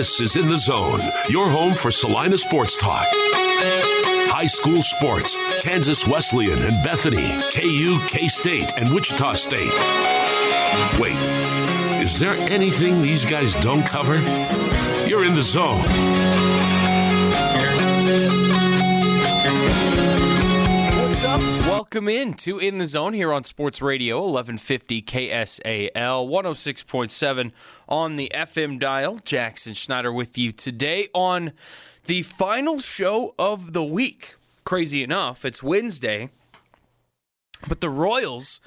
This is In the Zone, your home for Salina Sports Talk. High school sports, Kansas Wesleyan and Bethany, KU, K State, and Wichita State. Wait, is there anything these guys don't cover? You're in the zone. What's up? Welcome in to In the Zone here on Sports Radio 1150 KSAL 106.7 on the FM dial. Jackson Schneider with you today on the final show of the week. Crazy enough, it's Wednesday, but the Royals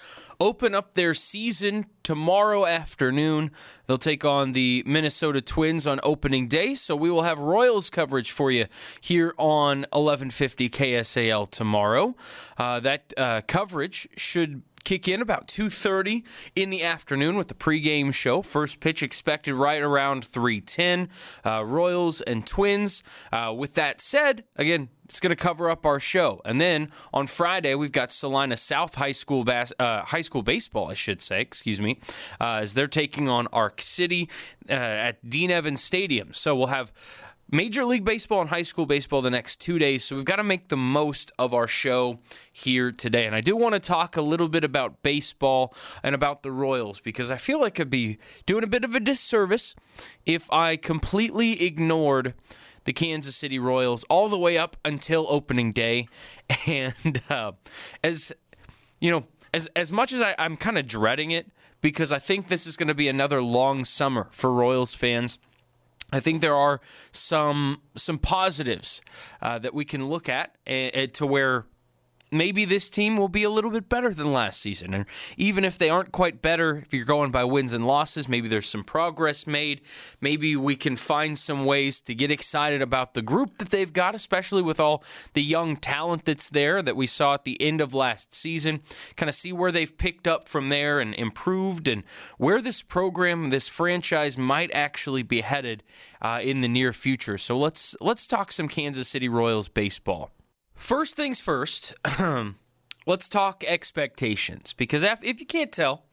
open up their season tomorrow afternoon. They'll take on the Minnesota Twins on opening day, so we will have Royals coverage for you here on 1150 KSAL tomorrow. Uh, that uh, coverage should kick in about 2.30 in the afternoon with the pregame show. First pitch expected right around 3.10 uh, royals and twins. Uh, with that said again it's going to cover up our show. And then on friday we've got salina south high school bas- uh, high school baseball i should say excuse me uh, as they're taking on ark city uh, at dean evans stadium. So we'll have Major League Baseball and high school baseball the next two days, so we've got to make the most of our show here today. And I do want to talk a little bit about baseball and about the Royals because I feel like I'd be doing a bit of a disservice if I completely ignored the Kansas City Royals all the way up until opening day. And uh, as you know, as as much as I, I'm kind of dreading it because I think this is going to be another long summer for Royals fans. I think there are some some positives uh, that we can look at uh, to where maybe this team will be a little bit better than last season. And even if they aren't quite better, if you're going by wins and losses, maybe there's some progress made. Maybe we can find some ways to get excited about the group that they've got, especially with all the young talent that's there that we saw at the end of last season. Kind of see where they've picked up from there and improved and where this program, this franchise might actually be headed uh, in the near future. So let's let's talk some Kansas City Royals baseball. First things first, let's talk expectations because if, you can't tell,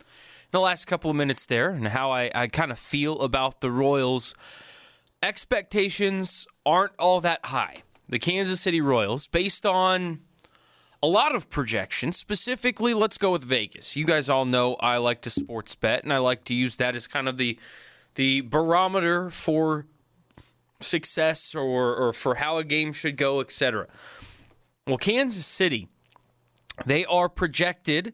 the last couple of minutes there and how I, I kind of feel about the Royals, expectations aren't all that high. The Kansas City Royals, based on a lot of projections, specifically, let's go with Vegas. You guys all know I like to sports bet, and I like to use that as kind of the the barometer for success or, or for how a game should go, etc. Well, Kansas City, they are projected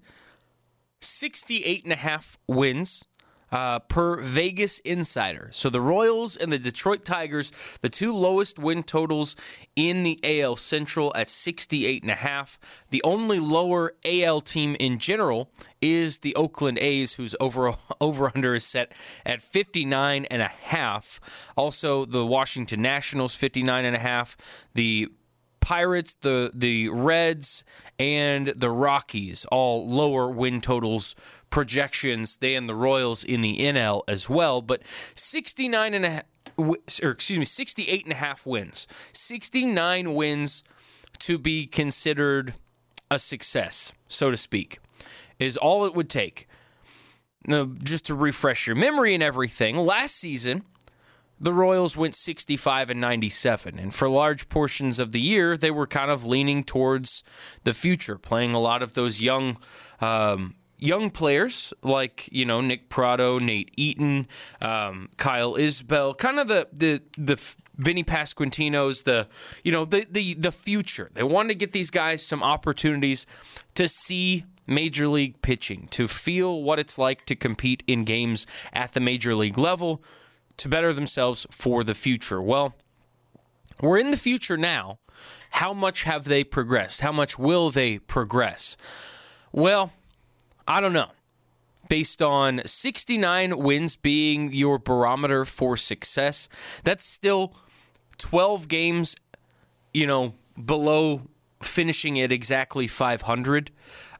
68 and a half wins uh, per Vegas Insider. So the Royals and the Detroit Tigers, the two lowest win totals in the AL Central at 68 and a half. The only lower AL team in general is the Oakland A's, whose over over under is set at 59 and a half. Also, the Washington Nationals 59 and a half. The Pirates, the the Reds, and the Rockies all lower win totals projections. They and the Royals in the NL as well, but 69 and a or excuse me, 68 and a half wins. 69 wins to be considered a success, so to speak, is all it would take. Now, just to refresh your memory and everything, last season the Royals went 65 and 97. And for large portions of the year, they were kind of leaning towards the future, playing a lot of those young. Um, young players like you know Nick Pratto, Nate Eaton, um, Kyle Isbel, kind of the the the Vinny Pasquantino's, the you know the the the future. They wanted to get these guys some opportunities to see major league pitching, to feel what it's like to compete in games at the major league level to better themselves for the future. Well, we're in the future now. How much have they progressed? How much will they progress? Well, I don't know. Based on 69 wins being your barometer for success, that's still 12 games, you know, below finishing at exactly 500.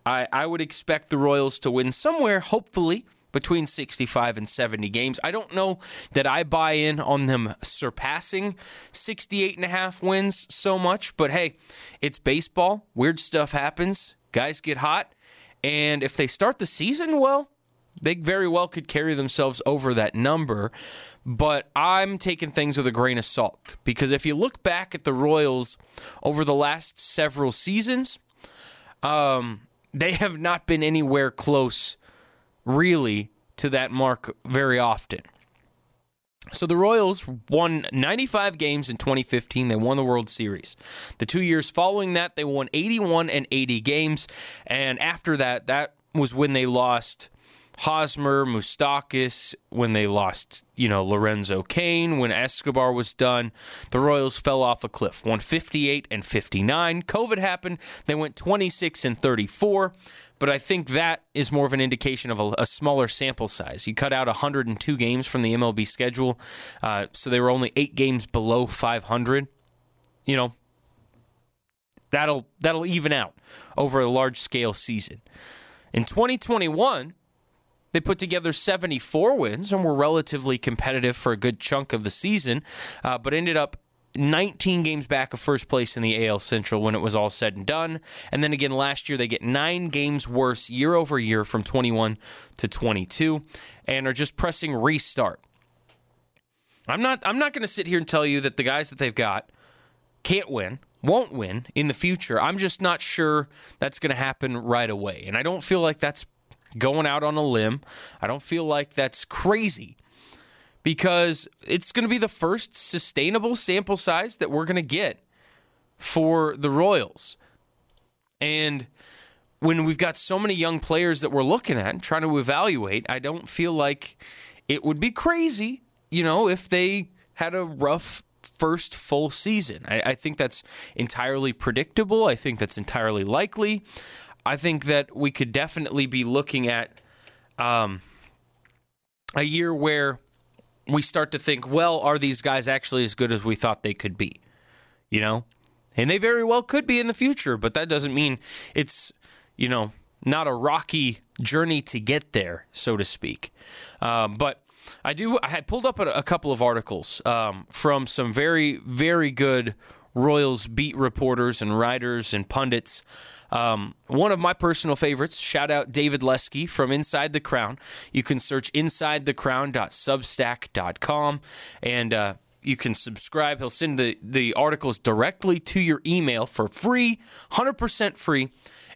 I, I would expect the Royals to win somewhere, hopefully, between 65 and 70 games. I don't know that I buy in on them surpassing 68 and a half wins so much, but hey, it's baseball. Weird stuff happens. Guys get hot. And if they start the season well, they very well could carry themselves over that number, but I'm taking things with a grain of salt because if you look back at the Royals over the last several seasons, um, they have not been anywhere close, really, to that mark very often. So the Royals won 95 games in 2015. They won the World Series. The two years following that, they won 81 and 80 games. And after that, that was when they lost Hosmer, Moustakas, when they lost, you know, Lorenzo Cain, when Escobar was done, the Royals fell off a cliff. Won 58 and 59. COVID happened. They went 26 and 34. But I think that is more of an indication of a, a smaller sample size. You cut out 102 games from the MLB schedule, uh, so they were only eight games below 500. You know, that'll that'll even out over a large scale season. In 2021, they put together 74 wins and were relatively competitive for a good chunk of the season, uh, but ended up 19 games back of first place in the AL Central when it was all said and done. And then again last year, they get nine games worse year over year from 21 to 22 and are just pressing restart. I'm not I'm not going to sit here and tell you that the guys that they've got can't win, won't win in the future. I'm just not sure that's going to happen right away. And I don't feel like that's going out on a limb. I don't feel like that's crazy because it's going to be the first sustainable sample size that we're going to get for the Royals. And when we've got so many young players that we're looking at and trying to evaluate, I don't feel like it would be crazy, you know, if they had a rough first full season. I, I think that's entirely predictable. I think that's entirely likely. I think that we could definitely be looking at um, a year where we start to think, well, are these guys actually as good as we thought they could be? You know? And they very well could be in the future, but that doesn't mean it's, you know, not a rocky journey to get there, so to speak. Um, but I do. I had pulled up a, a couple of articles um, from some very, very good Royals beat reporters and writers and pundits um, one of my personal favorites, shout out David Lesky from Inside the Crown. You can search insidethecrown.substack.com and uh, you can subscribe. He'll send the, the articles directly to your email for free, 100% free.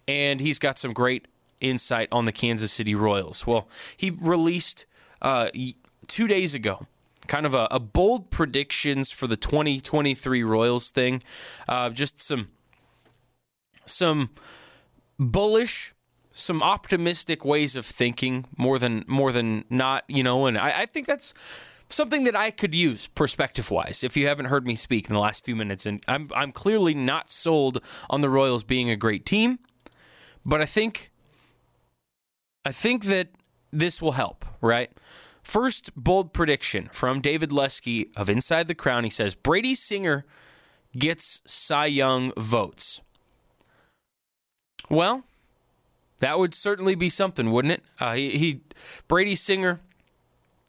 And he's got some great insight on the Kansas City Royals. Well, he released uh, two days ago kind of a, a, bold predictions for the 2023 Royals thing. Uh, just some some bullish, some optimistic ways of thinking more than more than not, you know, and I, I think that's something that I could use perspective wise. If you haven't heard me speak in the last few minutes, and I'm I'm clearly not sold on the Royals being a great team, but I think I think that this will help, right? First bold prediction from David Lesky of Inside the Crown. He says Brady Singer gets Cy Young votes. Well, that would certainly be something, wouldn't it? Uh, he, he, Brady Singer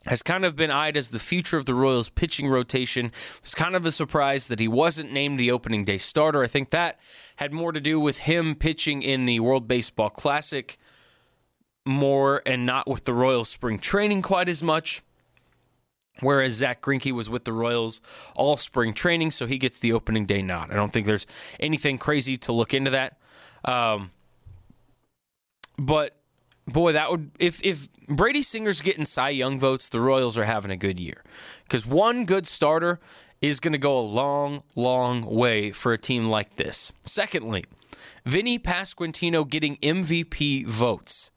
has kind of been eyed as the future of the Royals pitching rotation. It was kind of a surprise that he wasn't named the opening day starter. I think that had more to do with him pitching in the World Baseball Classic more and not with the Royals spring training quite as much. Whereas Zach Greinke was with the Royals all spring training, so he gets the opening day nod. I don't think there's anything crazy to look into that. Um, but boy, that would if if Brady Singer's getting Cy Young votes, the Royals are having a good year because one good starter is going to go a long, long way for a team like this. Secondly, Vinny Pasquantino getting MVP votes.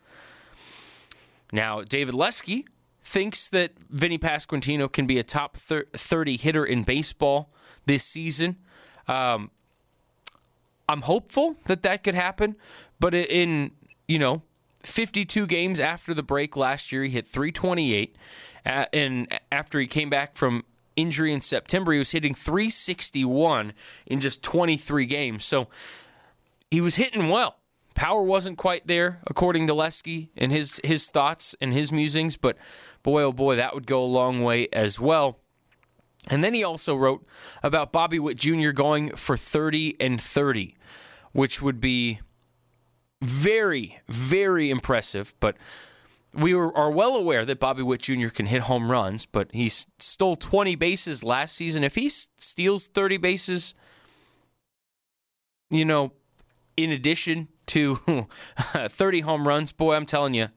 Now, David Lesky thinks that Vinny Pasquantino can be a top 30 hitter in baseball this season. Um, I'm hopeful that that could happen, but in you know 52 games after the break last year, he hit 328, uh, and after he came back from injury in September, he was hitting 361 in just 23 games. So he was hitting well. Power wasn't quite there, according to Lesky and his his thoughts and his musings, but boy oh boy, that would go a long way as well. And then he also wrote about Bobby Witt Jr. going for 30 and 30, which would be very, very impressive. But we are well aware that Bobby Witt Jr. can hit home runs, but he stole 20 bases last season. If he steals 30 bases, you know, in addition to 30 home runs, boy, I'm telling you,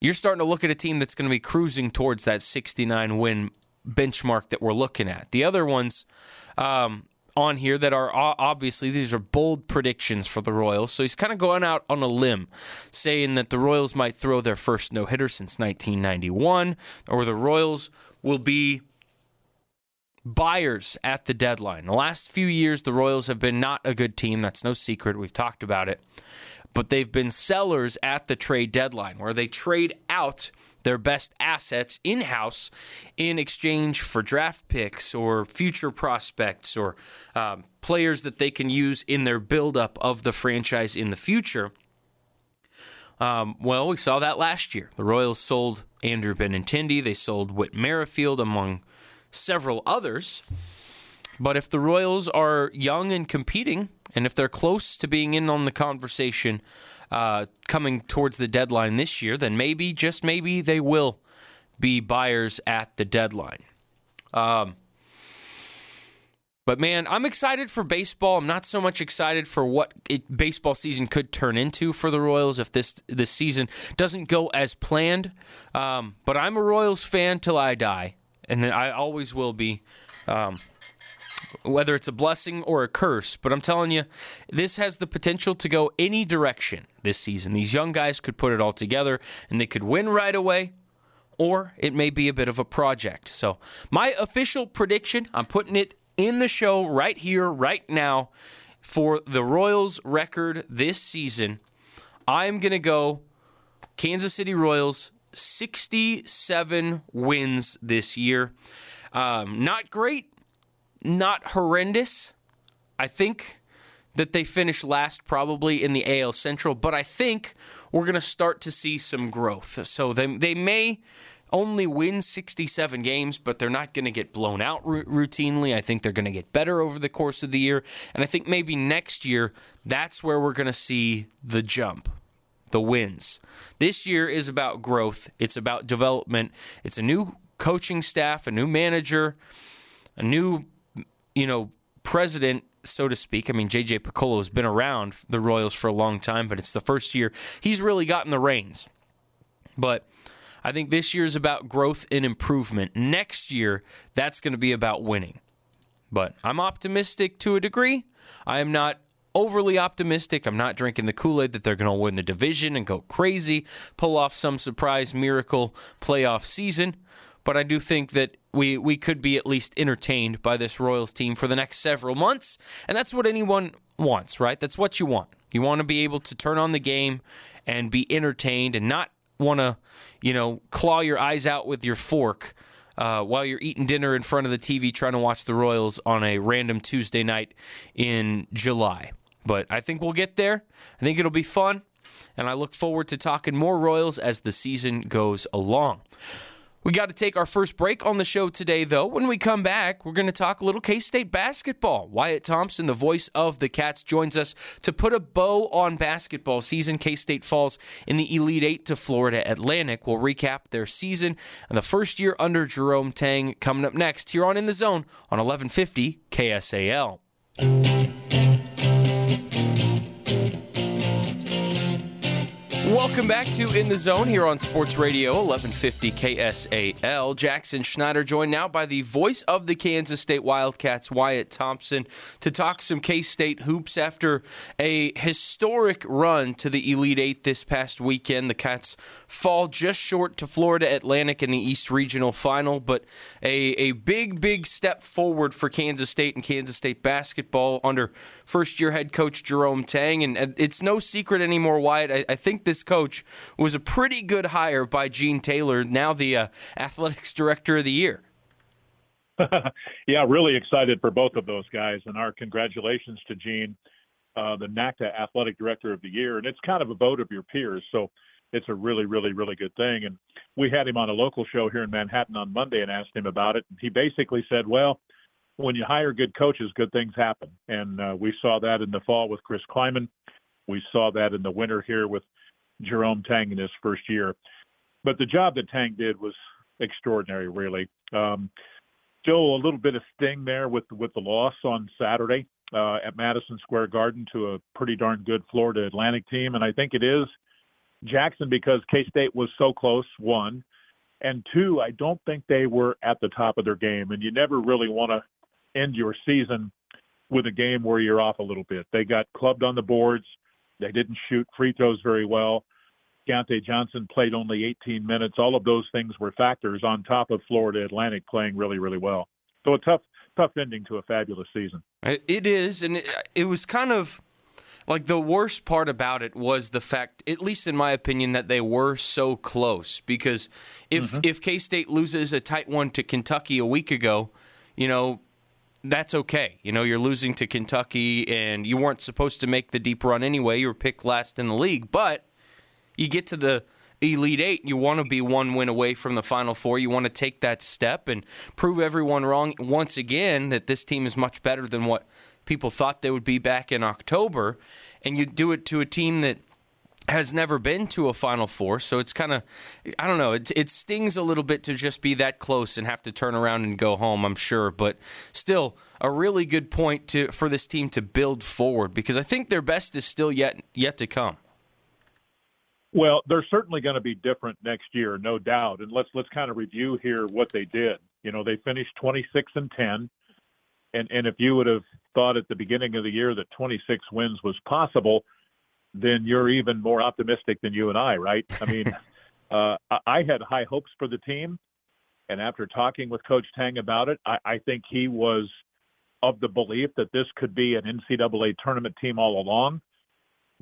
you're starting to look at a team that's going to be cruising towards that 69 win benchmark that we're looking at. The other ones um, on here that are obviously these are bold predictions for the Royals. So he's kind of going out on a limb, saying that the Royals might throw their first no hitter since 1991, or the Royals will be buyers at the deadline. The last few years, the Royals have been not a good team. That's no secret. We've talked about it. But they've been sellers at the trade deadline, where they trade out their best assets in house in exchange for draft picks or future prospects or um, players that they can use in their buildup of the franchise in the future. Um, well, we saw that last year. The Royals sold Andrew Benintendi, they sold Whit Merrifield, among several others. But if the Royals are young and competing, and if they're close to being in on the conversation uh, coming towards the deadline this year, then maybe, just maybe, they will be buyers at the deadline. Um, but man, I'm excited for baseball. I'm not so much excited for what it, baseball season could turn into for the Royals if this this season doesn't go as planned. Um, but I'm a Royals fan till I die, and I always will be. Um, whether it's a blessing or a curse. But I'm telling you, this has the potential to go any direction this season. These young guys could put it all together and they could win right away, or it may be a bit of a project. So, my official prediction, I'm putting it in the show right here, right now, for the Royals record this season. I'm going to go Kansas City Royals 67 wins this year. Um, not great, not horrendous. I think that they finished last probably in the AL Central, but I think we're going to start to see some growth. So they, they may only win 67 games, but they're not going to get blown out r- routinely. I think they're going to get better over the course of the year. And I think maybe next year, that's where we're going to see the jump, the wins. This year is about growth, it's about development. It's a new coaching staff, a new manager, a new you know, president, so to speak. I mean, JJ Picollo has been around the Royals for a long time, but it's the first year he's really gotten the reins. But I think this year is about growth and improvement. Next year, that's going to be about winning. But I'm optimistic to a degree. I am not overly optimistic. I'm not drinking the Kool Aid that they're going to win the division and go crazy, pull off some surprise miracle playoff season. But I do think that we we could be at least entertained by this Royals team for the next several months, and that's what anyone wants, right? That's what you want. You want to be able to turn on the game and be entertained, and not want to, you know, claw your eyes out with your fork. Uh, while you're eating dinner in front of the TV trying to watch the Royals on a random Tuesday night in July. But I think we'll get there. I think it'll be fun. And I look forward to talking more Royals as the season goes along. We got to take our first break on the show today, though. When we come back, we're going to talk a little K State basketball. Wyatt Thompson, the voice of the Cats, joins us to put a bow on basketball season. K State falls in the Elite Eight to Florida Atlantic. We'll recap their season and the first year under Jerome Tang coming up next here on In the Zone on 1150 KSAL. Welcome back to In the Zone here on Sports Radio 1150 KSAL. Jackson Schneider joined now by the voice of the Kansas State Wildcats, Wyatt Thompson, to talk some K State hoops after a historic run to the Elite Eight this past weekend. The Cats fall just short to Florida Atlantic in the East Regional Final, but a, a big, big step forward for Kansas State and Kansas State basketball under first year head coach Jerome Tang. And it's no secret anymore, Wyatt. I, I think this coach was a pretty good hire by Gene Taylor, now the uh, athletics director of the year. yeah, really excited for both of those guys, and our congratulations to Gene, uh, the NACDA Athletic Director of the Year. And it's kind of a vote of your peers, so it's a really, really, really good thing. And we had him on a local show here in Manhattan on Monday and asked him about it. And he basically said, well, when you hire good coaches, good things happen. And uh, we saw that in the fall with Chris Klieman. We saw that in the winter here with Jerome Tang in his first year. But the job that Tang did was extraordinary, really. Um, still a little bit of sting there with with the loss on Saturday uh, at Madison Square Garden to a pretty darn good Florida Atlantic team, and I think it is Jackson because K State was so close. One, and two, I don't think they were at the top of their game, and you never really want to end your season with a game where you're off a little bit. They got clubbed on the boards. They didn't shoot free throws very well. Keyontae Johnson played only 18 minutes. All of those things were factors on top of Florida Atlantic playing really, really well. So a tough, tough ending to a fabulous season. It is, and it, it was kind of like the worst part about it was the fact, at least in my opinion, that they were so close. Because if mm-hmm. if K State loses a tight one to Kentucky a week ago, you know that's okay. You know, you're losing to Kentucky, and you weren't supposed to make the deep run anyway. You were picked last in the league, but you get to the Elite Eight, you want to be one win away from the Final Four. You want to take that step and prove everyone wrong once again that this team is much better than what people thought they would be back in October. And you do it to a team that has never been to a Final Four, so it's kind of, I don't know, it, it stings a little bit to just be that close and have to turn around and go home, I'm sure. But still, a really good point to for this team to build forward because I think their best is still yet yet to come. Well, they're certainly going to be different next year, no doubt. And let's let's kind of review here what they did. You know, they finished 26 and 10. And and if you would have thought at the beginning of the year that 26 wins was possible, then you're even more optimistic than you and I, right? I mean, uh, I had high hopes for the team, and after talking with Coach Tang about it, I, I think he was of the belief that this could be an NCAA tournament team all along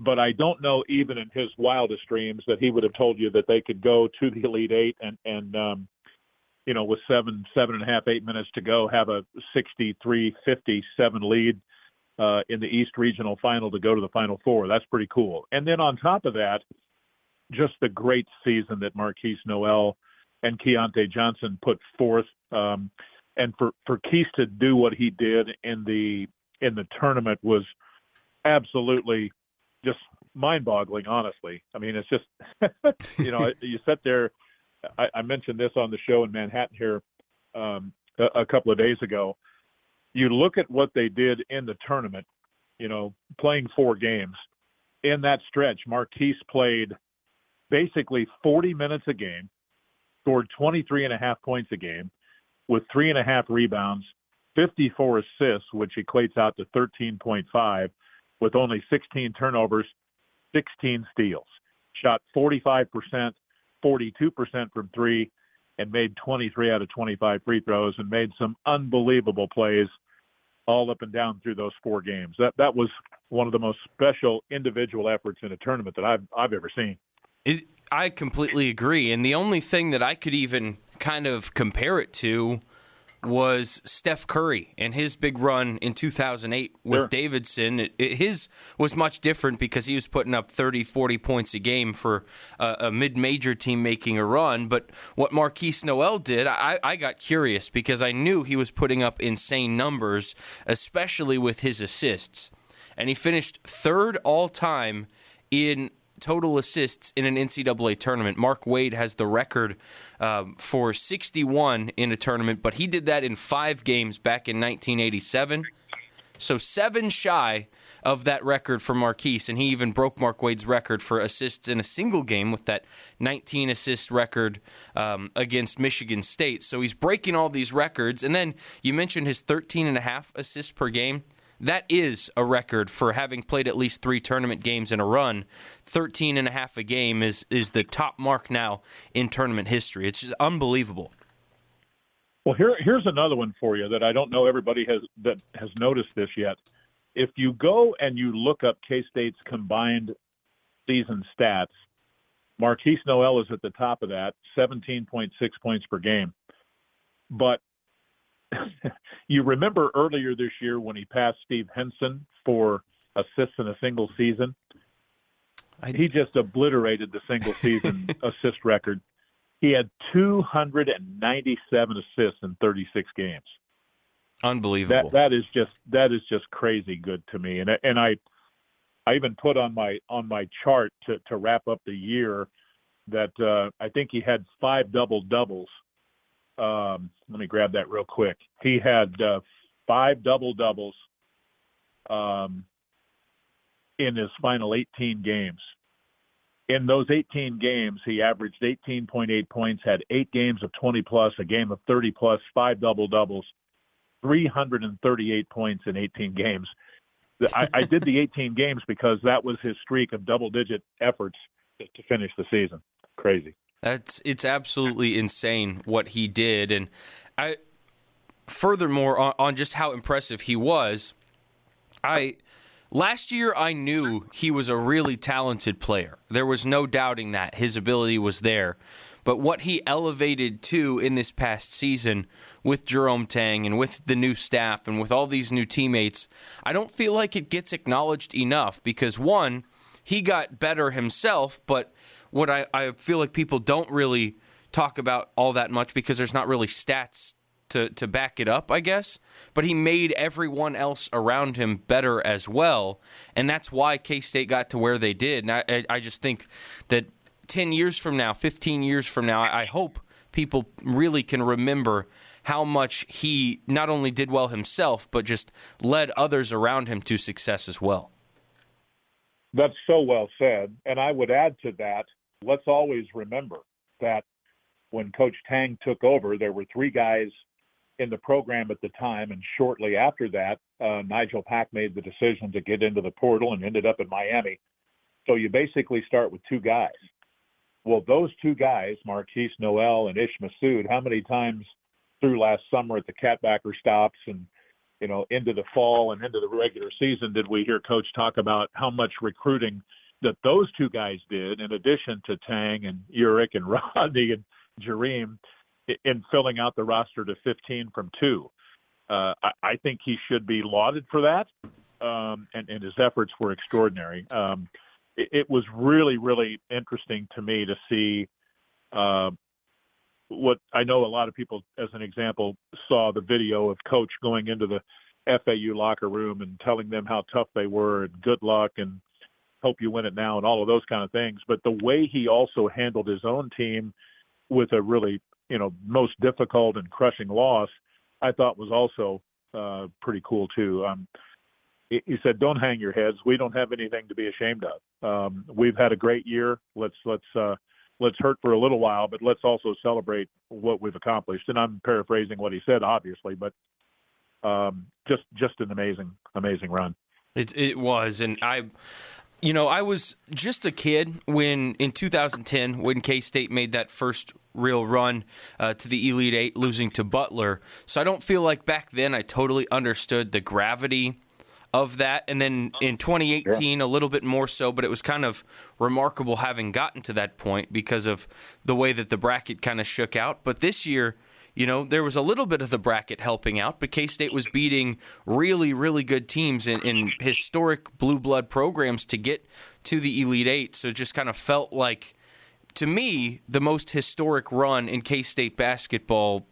but I don't know even in his wildest dreams that he would have told you that they could go to the Elite Eight and and um, you know with seven seven and a half eight minutes to go have a 63-57 lead uh, in the East Regional Final to go to the Final Four. That's pretty cool. And then on top of that, just the great season that Markquis Nowell and Keyontae Johnson put forth. Um, and for for Keith to do what he did in the in the tournament was absolutely just mind-boggling, honestly. I mean, it's just you know you sit there. I, I, mentioned this on the show in Manhattan here um, a, a, couple of days ago. You look at what they did in the tournament. You know, playing four games in that stretch. Markquis played basically 40 minutes a game, scored 23 and a half points a game, with three and a half rebounds, 54 assists, which equates out to 13.5 with only 16 turnovers, 16 steals. Shot 45%, 42% from three, and made 23 out of 25 free throws and made some unbelievable plays all up and down through those four games. That that was one of the most special individual efforts in a tournament that I've I've ever seen. It, I completely agree, and the only thing that I could even kind of compare it to was Steph Curry and his big run in 2008 with sure. Davidson. It, it, his was much different because he was putting up 30, 40 points a game for a, a mid major team making a run. But what Markquis Nowell did, I, I got curious because I knew he was putting up insane numbers, especially with his assists. And he finished third all time in total assists in an NCAA tournament. Mark Wade has the record um, for 61 in a tournament, but he did that in five games back in 1987. So seven shy of that record for Markquis, and he even broke Mark Wade's record for assists in a single game with that 19 assist record um, against Michigan State. So he's breaking all these records. And then you mentioned his 13 and a half assists per game. That is a record for having played at least three tournament games in a run. 13 and a half a game is, is the top mark now in tournament history. It's just unbelievable. Well, here, here's another one for you that I don't know everybody has that has noticed this yet. If you go and you look up K State's combined season stats, Markquis Nowell is at the top of that, 17.6 points per game. But you remember earlier this year when he passed Steve Henson for assists in a single season? I... He just obliterated the single season assist record. He had 297 assists in 36 games. Unbelievable. That that is just that is just crazy good to me. And and I I even put on my on my chart to to wrap up the year that uh, I think he had five double doubles. Um, let me grab that real quick. He had uh, five double doubles um, in his final 18 games. In those 18 games, he averaged 18.8 points, had eight games of 20 plus, a game of 30 plus, five double doubles, 338 points in 18 games. I, I did the 18 games because that was his streak of double digit efforts to finish the season. Crazy. That's it's absolutely insane what he did, and I. Furthermore, on, on just how impressive he was, I last year I knew he was a really talented player. There was no doubting that his ability was there. But what he elevated to in this past season with Jerome Tang and with the new staff and with all these new teammates, I don't feel like it gets acknowledged enough because one, he got better himself, but what I, I feel like people don't really talk about all that much because there's not really stats to, to back it up, I guess. But he made everyone else around him better as well. And that's why K State got to where they did. And I, I just think that 10 years from now, 15 years from now, I hope people really can remember how much he not only did well himself, but just led others around him to success as well. That's so well said. And I would add to that let's always remember that when Coach Tang took over, there were three guys in the program at the time, and shortly after that, uh, Nigel Pack made the decision to get into the portal and ended up in Miami. So you basically start with two guys. Well, those two guys, Markquis Nowell and Ish Massoud, how many times through last summer at the catbacker stops and you know into the fall and into the regular season did we hear Coach talk about how much recruiting that those two guys did, in addition to Tang and Ulric and Rodney and Jareem, in filling out the roster to 15 from two. Uh, I, I, think he should be lauded for that, um, and, and, his efforts were extraordinary. Um, it, it, was really, really interesting to me to see uh, what I know a lot of people, as an example, saw the video of Coach going into the FAU locker room and telling them how tough they were and good luck and hope you win it now and all of those kind of things. But the way he also handled his own team with a really, you know, most difficult and crushing loss, I thought was also uh, pretty cool too. Um, he said, "Don't hang your heads. We don't have anything to be ashamed of. Um, we've had a great year. Let's let's uh, let's hurt for a little while, but let's also celebrate what we've accomplished." And I'm paraphrasing what he said, obviously, but um, just just an amazing amazing run. It it was, and I you know, I was just a kid when in 2010 when K State made that first real run uh, to the Elite Eight, losing to Butler. So I don't feel like back then I totally understood the gravity of that. And then in 2018, yeah. a little bit more so, but it was kind of remarkable having gotten to that point because of the way that the bracket kind of shook out. But this year, you know, there was a little bit of the bracket helping out, but K State was beating really, really good teams in, in historic blue blood programs to get to the Elite Eight. So it just kind of felt like, to me, the most historic run in K State basketball,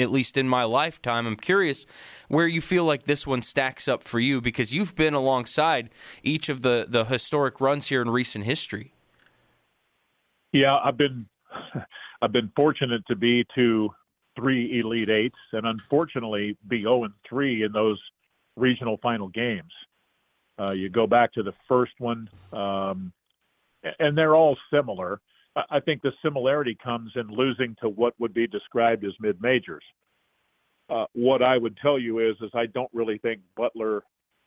at least in my lifetime. I'm curious where you feel like this one stacks up for you because you've been alongside each of the, the historic runs here in recent history. Yeah, I've been I've been fortunate to be to three Elite Eights, and unfortunately be 0 and 3 in those regional final games. Uh, you go back to the first one, um, and they're all similar. I think the similarity comes in losing to what would be described as mid majors. Uh, what I would tell you is, is I don't really think Butler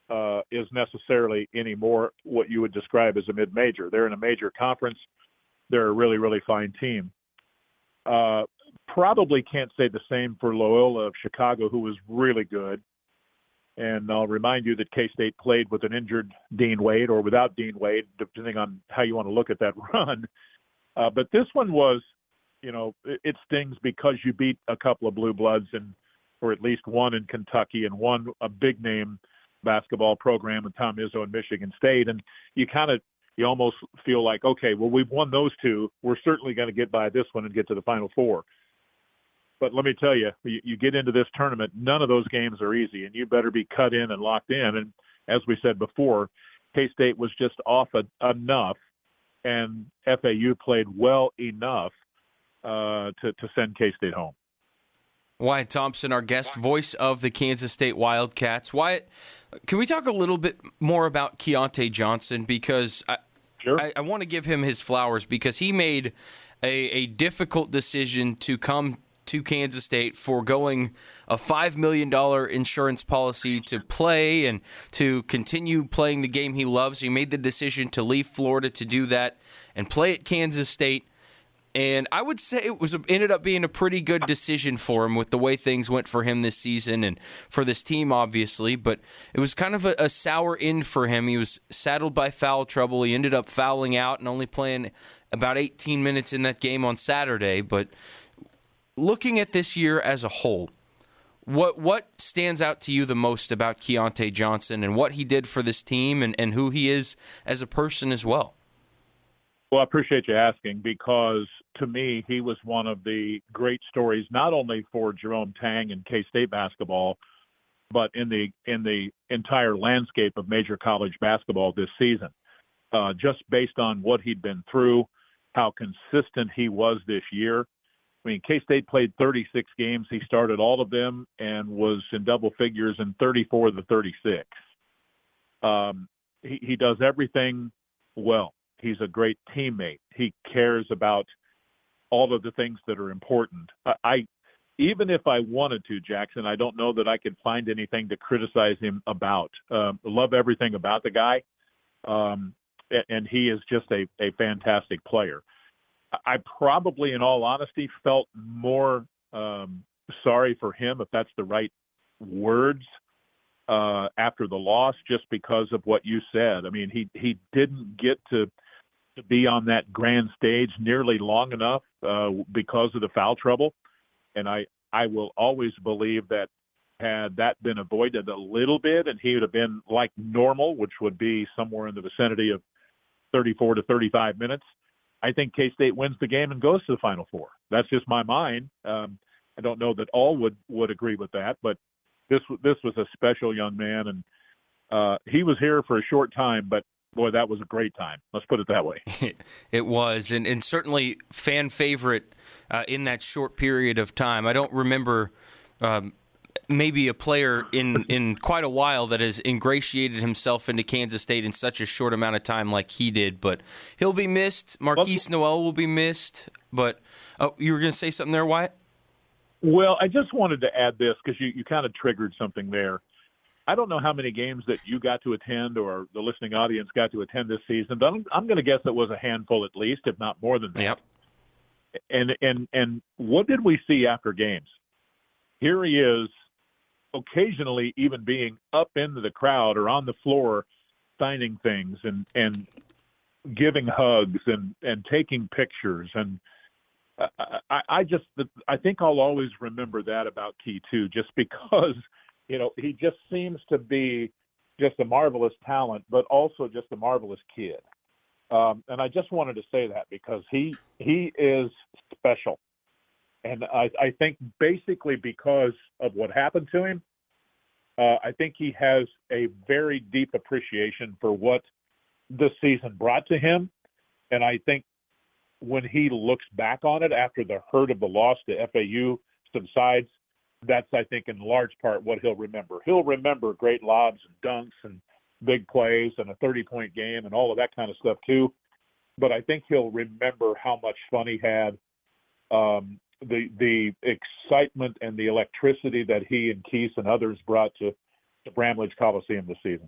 uh, is necessarily anymore what you would describe as a mid major. They're in a major conference. They're a really, really fine team. Uh, probably can't say the same for Loyola of Chicago, who was really good. And I'll remind you that K State played with an injured Dean Wade or without Dean Wade, depending on how you want to look at that run. Uh, but this one was, you know, it, it stings because you beat a couple of blue bloods and, or at least one in Kentucky and one a big name basketball program with Tom Izzo and Michigan State, and you kind of you almost feel like, okay, well we've won those two, we're certainly going to get by this one and get to the Final Four. But let me tell you, you, you get into this tournament, none of those games are easy, and you better be cut in and locked in. And as we said before, K State was just off a, enough, and FAU played well enough uh, to to send K State home. Wyatt Thompson, our guest, voice of the Kansas State Wildcats. Wyatt, can we talk a little bit more about Keyontae Johnson? Because I, sure. I, I want to give him his flowers because he made a, a difficult decision to come to Kansas State, foregoing a $5 million insurance policy to play and to continue playing the game he loves. He made the decision to leave Florida to do that and play at Kansas State and I would say it was ended up being a pretty good decision for him with the way things went for him this season and for this team, obviously. But it was kind of a, a sour end for him. He was saddled by foul trouble. He ended up fouling out and only playing about 18 minutes in that game on Saturday. But looking at this year as a whole, what what stands out to you the most about Keyontae Johnson and what he did for this team and, and who he is as a person as well? Well, I appreciate you asking because to me, he was one of the great stories, not only for Jerome Tang and K State basketball, but in the in the entire landscape of major college basketball this season. Uh, just based on what he'd been through, how consistent he was this year. I mean, K State played 36 games. He started all of them and was in double figures in 34 of the 36. Um, he, he does everything well. He's a great teammate. He cares about all of the things that are important. I, I even if I wanted to, Jackson, I don't know that I could find anything to criticize him about. Um, love everything about the guy, um, and he is just a, a fantastic player. I probably, in all honesty, felt more um, sorry for him, if that's the right words, uh, after the loss, just because of what you said. I mean, he he didn't get to to be on that grand stage nearly long enough uh, because of the foul trouble. And I, I will always believe that had that been avoided a little bit and he would have been like normal, which would be somewhere in the vicinity of 34 to 35 minutes, I think K State wins the game and goes to the Final Four. That's just my mind. Um, I don't know that all would would agree with that, but this this was a special young man, and uh, he was here for a short time, but boy, that was a great time. Let's put it that way. it was, and, and certainly fan favorite uh, in that short period of time. I don't remember um, maybe a player in, in quite a while that has ingratiated himself into Kansas State in such a short amount of time like he did, but he'll be missed. Markquis Nowell will be missed. But oh, you were going to say something there, Wyatt? Well, I just wanted to add this because you, you kind of triggered something there. I don't know how many games that you got to attend or the listening audience got to attend this season, but I'm, I'm going to guess it was a handful at least, if not more than that. Yep. And and and what did we see after games? Here he is, occasionally even being up into the crowd or on the floor, signing things and and giving hugs and and taking pictures and. I, I just I think I'll always remember that about Key too, just because you know, he just seems to be just a marvelous talent, but also just a marvelous kid. Um, and I just wanted to say that because he he is special, and I, I think basically because of what happened to him, uh, I think he has a very deep appreciation for what this season brought to him, and I think when he looks back on it after the hurt of the loss to FAU subsides, that's I think in large part what he'll remember. He'll remember great lobs and dunks and big plays and a 30 point game and all of that kind of stuff too. But I think he'll remember how much fun he had, um, the the excitement and the electricity that he and Keese and others brought to, to Bramlage Coliseum this season.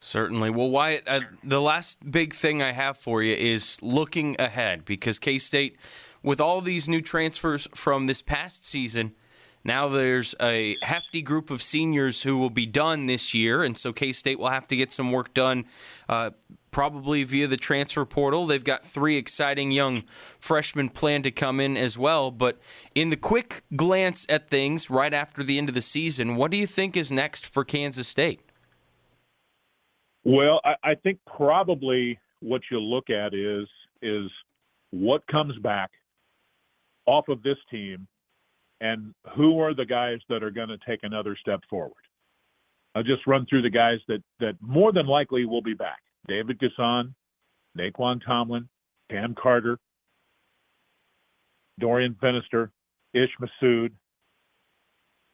Certainly. Well, Wyatt, uh, the last big thing I have for you is looking ahead because K State, with all these new transfers from this past season, now there's a hefty group of seniors who will be done this year, and so K State will have to get some work done. Uh, probably via the transfer portal. They've got three exciting young freshmen planned to come in as well. But in the quick glance at things right after the end of the season, what do you think is next for Kansas State? Well, I, I think probably what you look at is is what comes back off of this team and who are the guys that are going to take another step forward. I'll just run through the guys that that more than likely will be back: David N'Guessan, Nae'Qwan Tomlin, Cam Carter, Dorian Finister, Ish Massoud,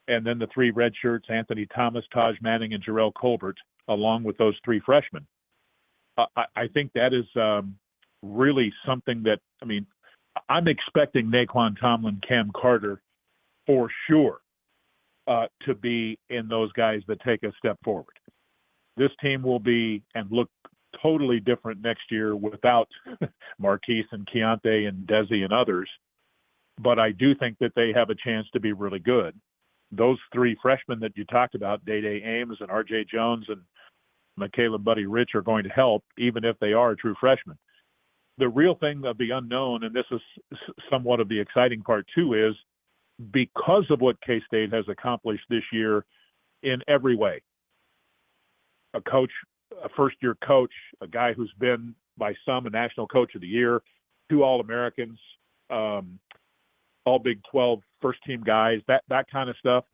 and then the three red shirts: Anthony Thomas, Taj Manning, and Jerrell Colbert, along with those three freshmen. I, I think that is um, really something that I mean. I'm expecting Nae'Qwan Tomlin, Cam Carter, for sure, uh, to be in those guys that take a step forward. This team will be and look totally different next year without Markquis and Keyontae and Desi and others. But I do think that they have a chance to be really good. Those three freshmen that you talked about, Dai Dai Ames and R.J. Jones and Michaela Buddy Rich, are going to help, even if they are true freshmen the real thing of the unknown, and this is somewhat of the exciting part too, is because of what K State has accomplished this year in every way. A coach, a first year coach, a guy who's been by some a national coach of the year, two All Americans, um, all Big 12 first team guys, that, that kind of stuff.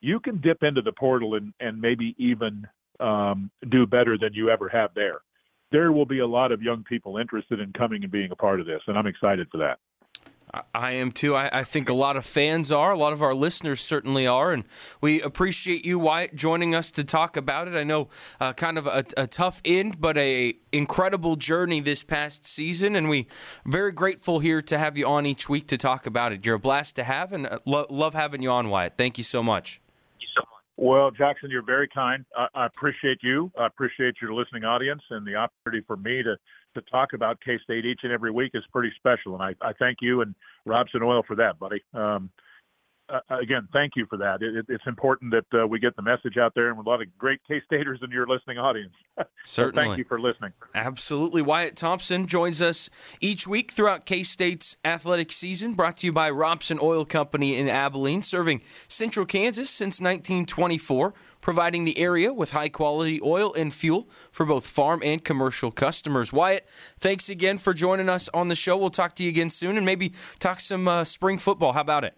You can dip into the portal and, and maybe even um, do better than you ever have there there will be a lot of young people interested in coming and being a part of this, and I'm excited for that. I am too. I, I, think a lot of fans are. A lot of our listeners certainly are. And we appreciate you, Wyatt, joining us to talk about it. I know uh, kind of a, a, tough end, but a incredible journey this past season. And we very grateful here to have you on each week to talk about it. You're a blast to have, and uh, lo- love having you on, Wyatt. Thank you so much. Well, Jackson, you're very kind. I, I, appreciate you. I appreciate your listening audience and the opportunity for me to to talk about K State each and every week is pretty special. And I, I thank you and Robson Oil for that, buddy. Um, uh, again, thank you for that. It, it's important that uh, we get the message out there, and with a lot of great K Staters in your listening audience. Certainly. so thank you for listening. Absolutely. Wyatt Thompson joins us each week throughout K State's athletic season, brought to you by Robson Oil Company in Abilene, serving central Kansas since 1924 providing the area with high quality oil and fuel for both farm and commercial customers. Wyatt, thanks again for joining us on the show. We'll talk to you again soon and maybe talk some uh, spring football. How about it?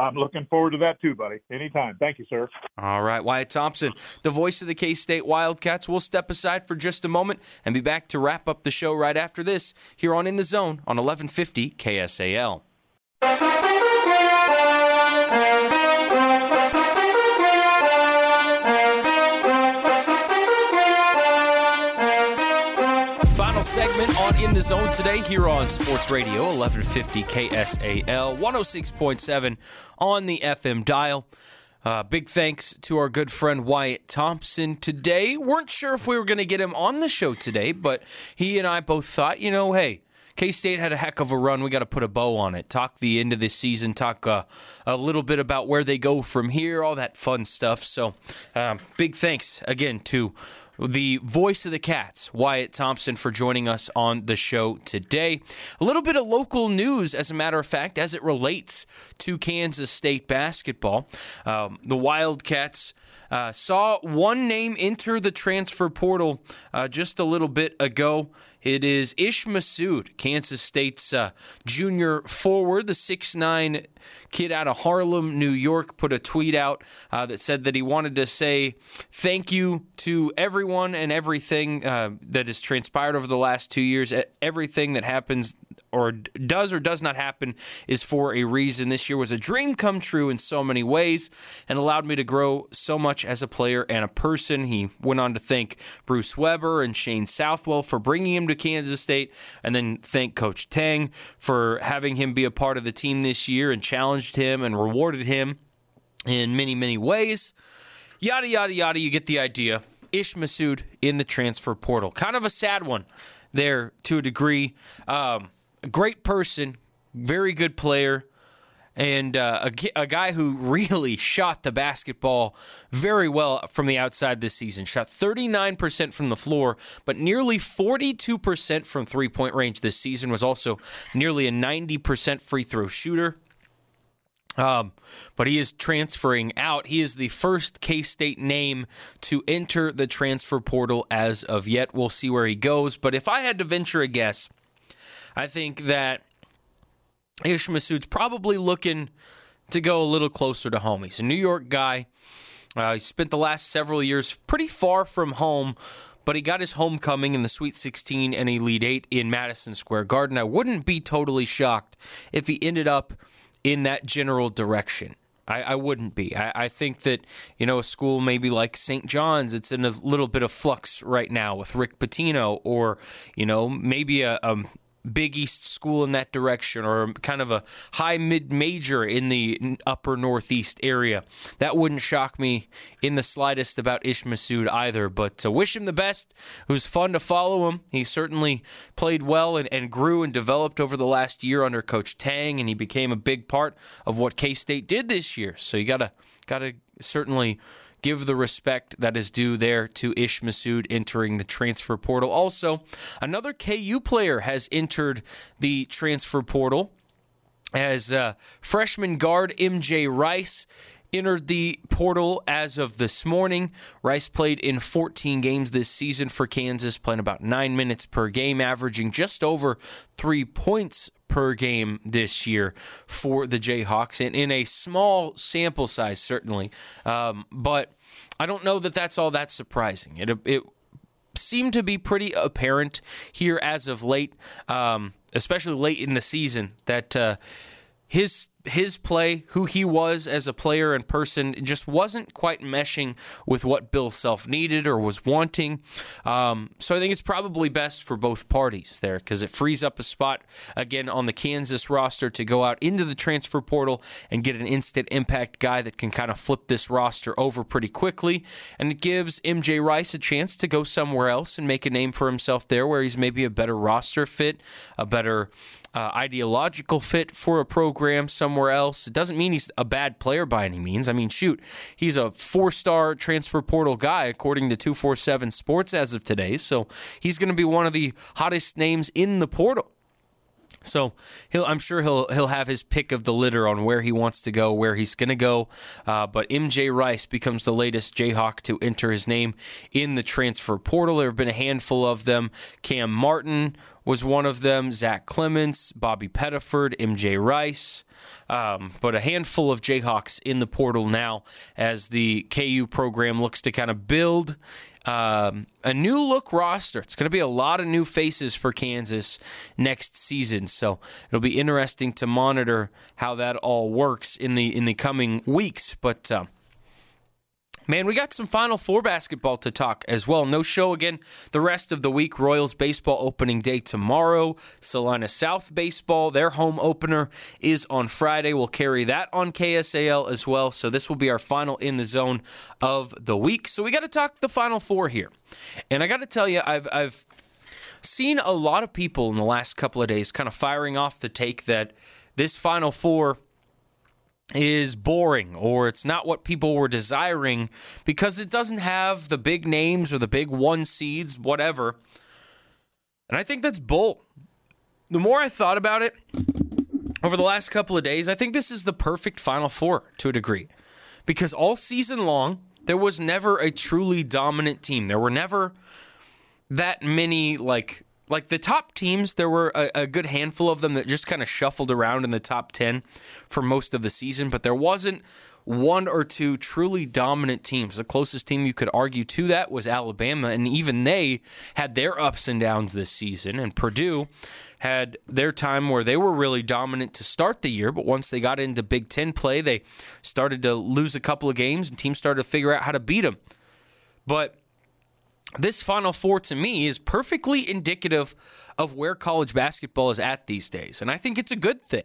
I'm looking forward to that too, buddy. Anytime. Thank you, sir. All right, Wyatt Thompson, the voice of the K State Wildcats. We'll step aside for just a moment and be back to wrap up the show right after this here on In the Zone on 1150 KSAL. In the Zone today here on Sports Radio 1150 KSAL 106.7 on the FM dial. Uh, big thanks to our good friend Wyatt Thompson today. Weren't sure if we were going to get him on the show today, but he and I both thought, you know, hey, K State had a heck of a run. We got to put a bow on it. Talk the end of this season. Talk uh, a little bit about where they go from here. All that fun stuff. So, um, big thanks again to the voice of the Cats, Wyatt Thompson, for joining us on the show today. A little bit of local news, as a matter of fact, as it relates to Kansas State basketball. Um, the Wildcats. Uh, saw one name enter the transfer portal uh, just a little bit ago. It is Ish Massoud, Kansas State's uh, junior forward, the six-nine kid out of Harlem, New York, put a tweet out uh, that said that he wanted to say thank you to everyone and everything uh, that has transpired over the last two years. Everything that happens or does or does not happen is for a reason. This year was a dream come true in so many ways and allowed me to grow so much as a player and a person. He went on to thank Bruce Weber and Shane Southwell for bringing him to Kansas State, and then thank Coach Tang for having him be a part of the team this year and challenged him and rewarded him in many, many ways. Yada, yada, yada. You get the idea. Ish Massoud in the transfer portal. Kind of a sad one there to a degree. Um, a great person, very good player and uh, a, a, guy who really shot the basketball very well from the outside this season. Shot 39% from the floor, but nearly 42% from three point range this season. Was also nearly a 90% free throw shooter. Um, but he is transferring out. He is the first K State name to enter the transfer portal as of yet. We'll see where he goes. But if I had to venture a guess, I think that Ish Massoud's probably looking to go a little closer to home. He's a New York guy. Uh, he spent the last several years pretty far from home, but he got his homecoming in the Sweet 16 and Elite 8 in Madison Square Garden. I wouldn't be totally shocked if he ended up in that general direction. I, I wouldn't be. I, I, think that, you know, a school maybe like St. John's, it's in a little bit of flux right now with Rick Pitino, or, you know, maybe a, a Big East school in that direction or kind of a high mid major in the upper Northeast area. That wouldn't shock me in the slightest about Ish Massoud either. But to wish him the best, it was fun to follow him. He certainly played well and, and grew and developed over the last year under Coach Tang, and he became a big part of what K State did this year. So you gotta gotta certainly give the respect that is due there to Ish Massoud entering the transfer portal. Also, another KU player has entered the transfer portal as uh, freshman guard MJ Rice entered the portal as of this morning. Rice played in 14 games this season for Kansas, playing about nine minutes per game, averaging just over three points per game this year for the Jayhawks, and in a small sample size, certainly. Um, but I don't know that that's all that surprising. It, it seemed to be pretty apparent here as of late, um, especially late in the season, that uh, his his play, who he was as a player and person, just wasn't quite meshing with what Bill Self needed or was wanting. Um, so I think it's probably best for both parties there because it frees up a spot again on the Kansas roster to go out into the transfer portal and get an instant impact guy that can kind of flip this roster over pretty quickly. And it gives MJ Rice a chance to go somewhere else and make a name for himself there where he's maybe a better roster fit, a better uh, ideological fit for a program somewhere else. It doesn't mean he's a bad player by any means. I mean, shoot, he's a four star transfer portal guy, according to 247 Sports as of today. So he's going to be one of the hottest names in the portal. So I'm sure he'll he'll have his pick of the litter on where he wants to go, where he's going to go. Uh, but MJ Rice becomes the latest Jayhawk to enter his name in the transfer portal. There have been a handful of them. Cam Martin was one of them. Zach Clemence, Bobby Pettiford, MJ Rice. Um, but a handful of Jayhawks in the portal now as the KU program looks to kind of build um, a new look roster. It's going to be a lot of new faces for Kansas next season, so it'll be interesting to monitor how that all works in the in the coming weeks. But uh, Man, we got some Final Four basketball to talk as well. No show again the rest of the week. Royals baseball opening day tomorrow. Salina South baseball, their home opener is on Friday. We'll carry that on KSAL as well. So this will be our final in the zone of the week. So we got to talk the Final Four here. And I got to tell you, I've, I've seen a lot of people in the last couple of days kind of firing off the take that this Final Four – is boring or it's not what people were desiring because it doesn't have the big names or the big one seeds, whatever. And I think that's bull. The more I thought about it over the last couple of days, I think this is the perfect Final Four to a degree. Because all season long, there was never a truly dominant team. There were never that many, like, like the top teams, there were a, a good handful of them that just kind of shuffled around in the top 10 for most of the season, but there wasn't one or two truly dominant teams. The closest team you could argue to that was Alabama, and even they had their ups and downs this season. And Purdue had their time where they were really dominant to start the year, but once they got into Big Ten play, they started to lose a couple of games, and teams started to figure out how to beat them. But this Final Four to me is perfectly indicative of where college basketball is at these days. And I think it's a good thing.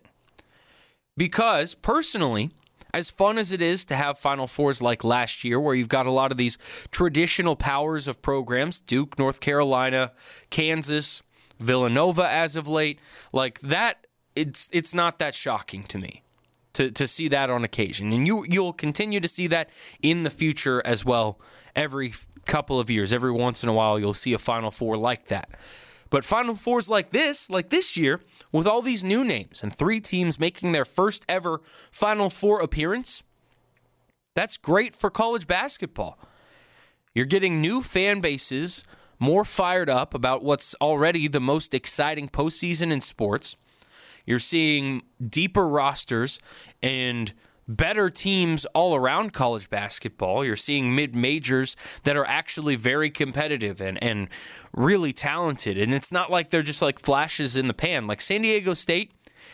Because personally, as fun as it is to have Final Fours like last year, where you've got a lot of these traditional powers of programs Duke, North Carolina, Kansas, Villanova as of late, like that, it's, it's not that shocking to me to, to see that on occasion. And you you'll continue to see that in the future as well. Every couple of years, every once in a while, you'll see a Final Four like that. But Final Fours like this, like this year, with all these new names and three teams making their first ever Final Four appearance, that's great for college basketball. You're getting new fan bases more fired up about what's already the most exciting postseason in sports. You're seeing deeper rosters and better teams all around college basketball. You're seeing mid majors that are actually very competitive and, and really talented. And it's not like they're just like flashes in the pan. Like San Diego State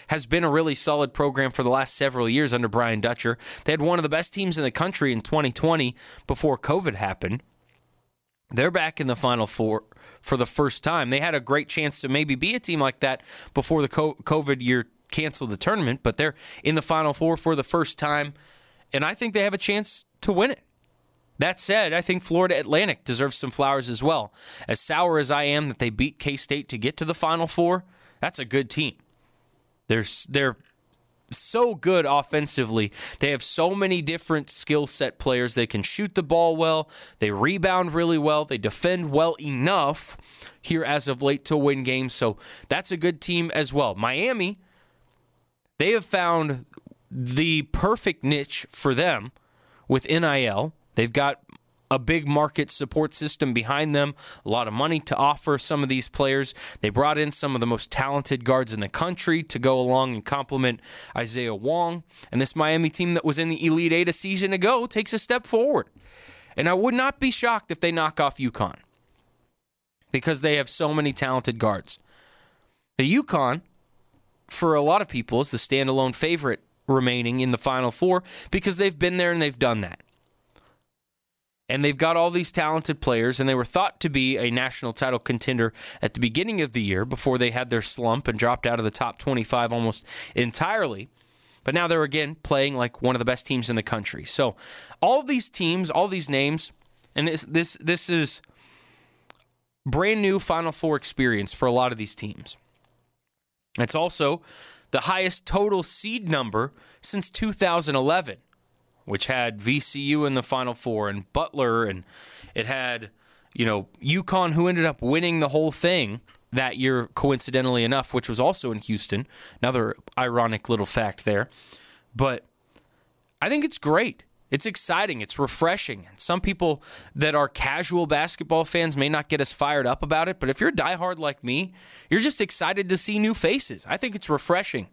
has been a really solid program for the last several years under Brian Dutcher. They had one of the best teams in the country in 2020 before COVID happened. They're back in the Final Four for the first time. They had a great chance to maybe be a team like that before the COVID year canceled the tournament, but they're in the Final Four for the first time, and I think they have a chance to win it. That said, I think Florida Atlantic deserves some flowers as well. As sour as I am that they beat K State to get to the Final Four, that's a good team. They're they're so good offensively. They have so many different skill set players. They can shoot the ball well. They rebound really well. They defend well enough here as of late to win games. So that's a good team as well. Miami they have found the perfect niche for them with NIL. They've got a big market support system behind them, a lot of money to offer some of these players. They brought in some of the most talented guards in the country to go along and complement Isaiah Wong. And this Miami team that was in the Elite Eight a season ago takes a step forward. And I would not be shocked if they knock off UConn because they have so many talented guards. The UConn for a lot of people is the standalone favorite remaining in the Final Four because they've been there and they've done that. And they've got all these talented players, and they were thought to be a national title contender at the beginning of the year before they had their slump and dropped out of the top 25 almost entirely. But now they're again playing like one of the best teams in the country. So all these teams, all these names, and this this, this is brand new Final Four experience for a lot of these teams. It's also the highest total seed number since 2011, which had VCU in the Final Four and Butler, and it had, you know, UConn, who ended up winning the whole thing that year, coincidentally enough, which was also in Houston. Another ironic little fact there. But I think it's great. It's exciting. It's refreshing. And some people that are casual basketball fans may not get as fired up about it, but if you're diehard like me, you're just excited to see new faces. I think it's refreshing.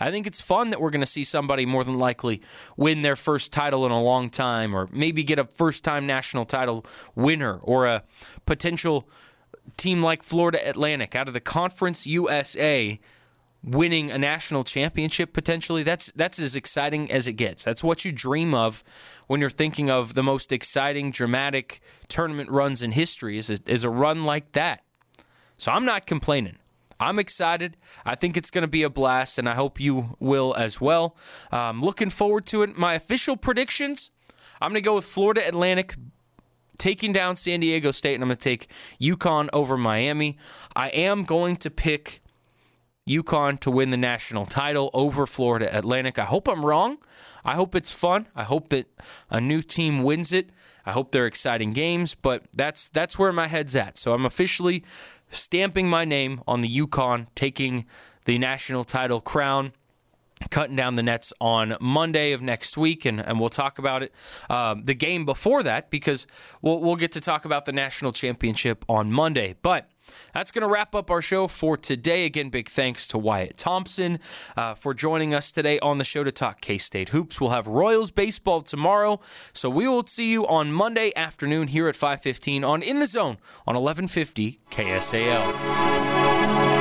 I think it's fun that we're going to see somebody more than likely win their first title in a long time, or maybe get a first time national title winner, or a potential team like Florida Atlantic out of the Conference USA winning a national championship potentially that's that's as exciting as it gets. That's what you dream of when you're thinking of the most exciting dramatic tournament runs in history is a, is a run like that. So i'm not complaining. I'm excited. I think it's going to be a blast and i hope you will as well. Um, looking forward to it. My official predictions i'm going to go with florida atlantic taking down san diego state and i'm going to take UConn over miami. I am going to pick UConn to win the national title over Florida Atlantic. I hope I'm wrong. I hope it's fun. I hope that a new team wins it. I hope they're exciting games, but that's that's where my head's at. So I'm officially stamping my name on the UConn taking the national title crown cutting down the nets on Monday of next week, and, and we'll talk about it. Um, the game before that, because we'll, we'll get to talk about the national championship on Monday. But that's going to wrap up our show for today. Again, big thanks to Wyatt Thompson uh, for joining us today on the show to talk K State hoops. We'll have Royals baseball tomorrow, so we will see you on Monday afternoon here at 5:15 on In the Zone on 1150 KSAL.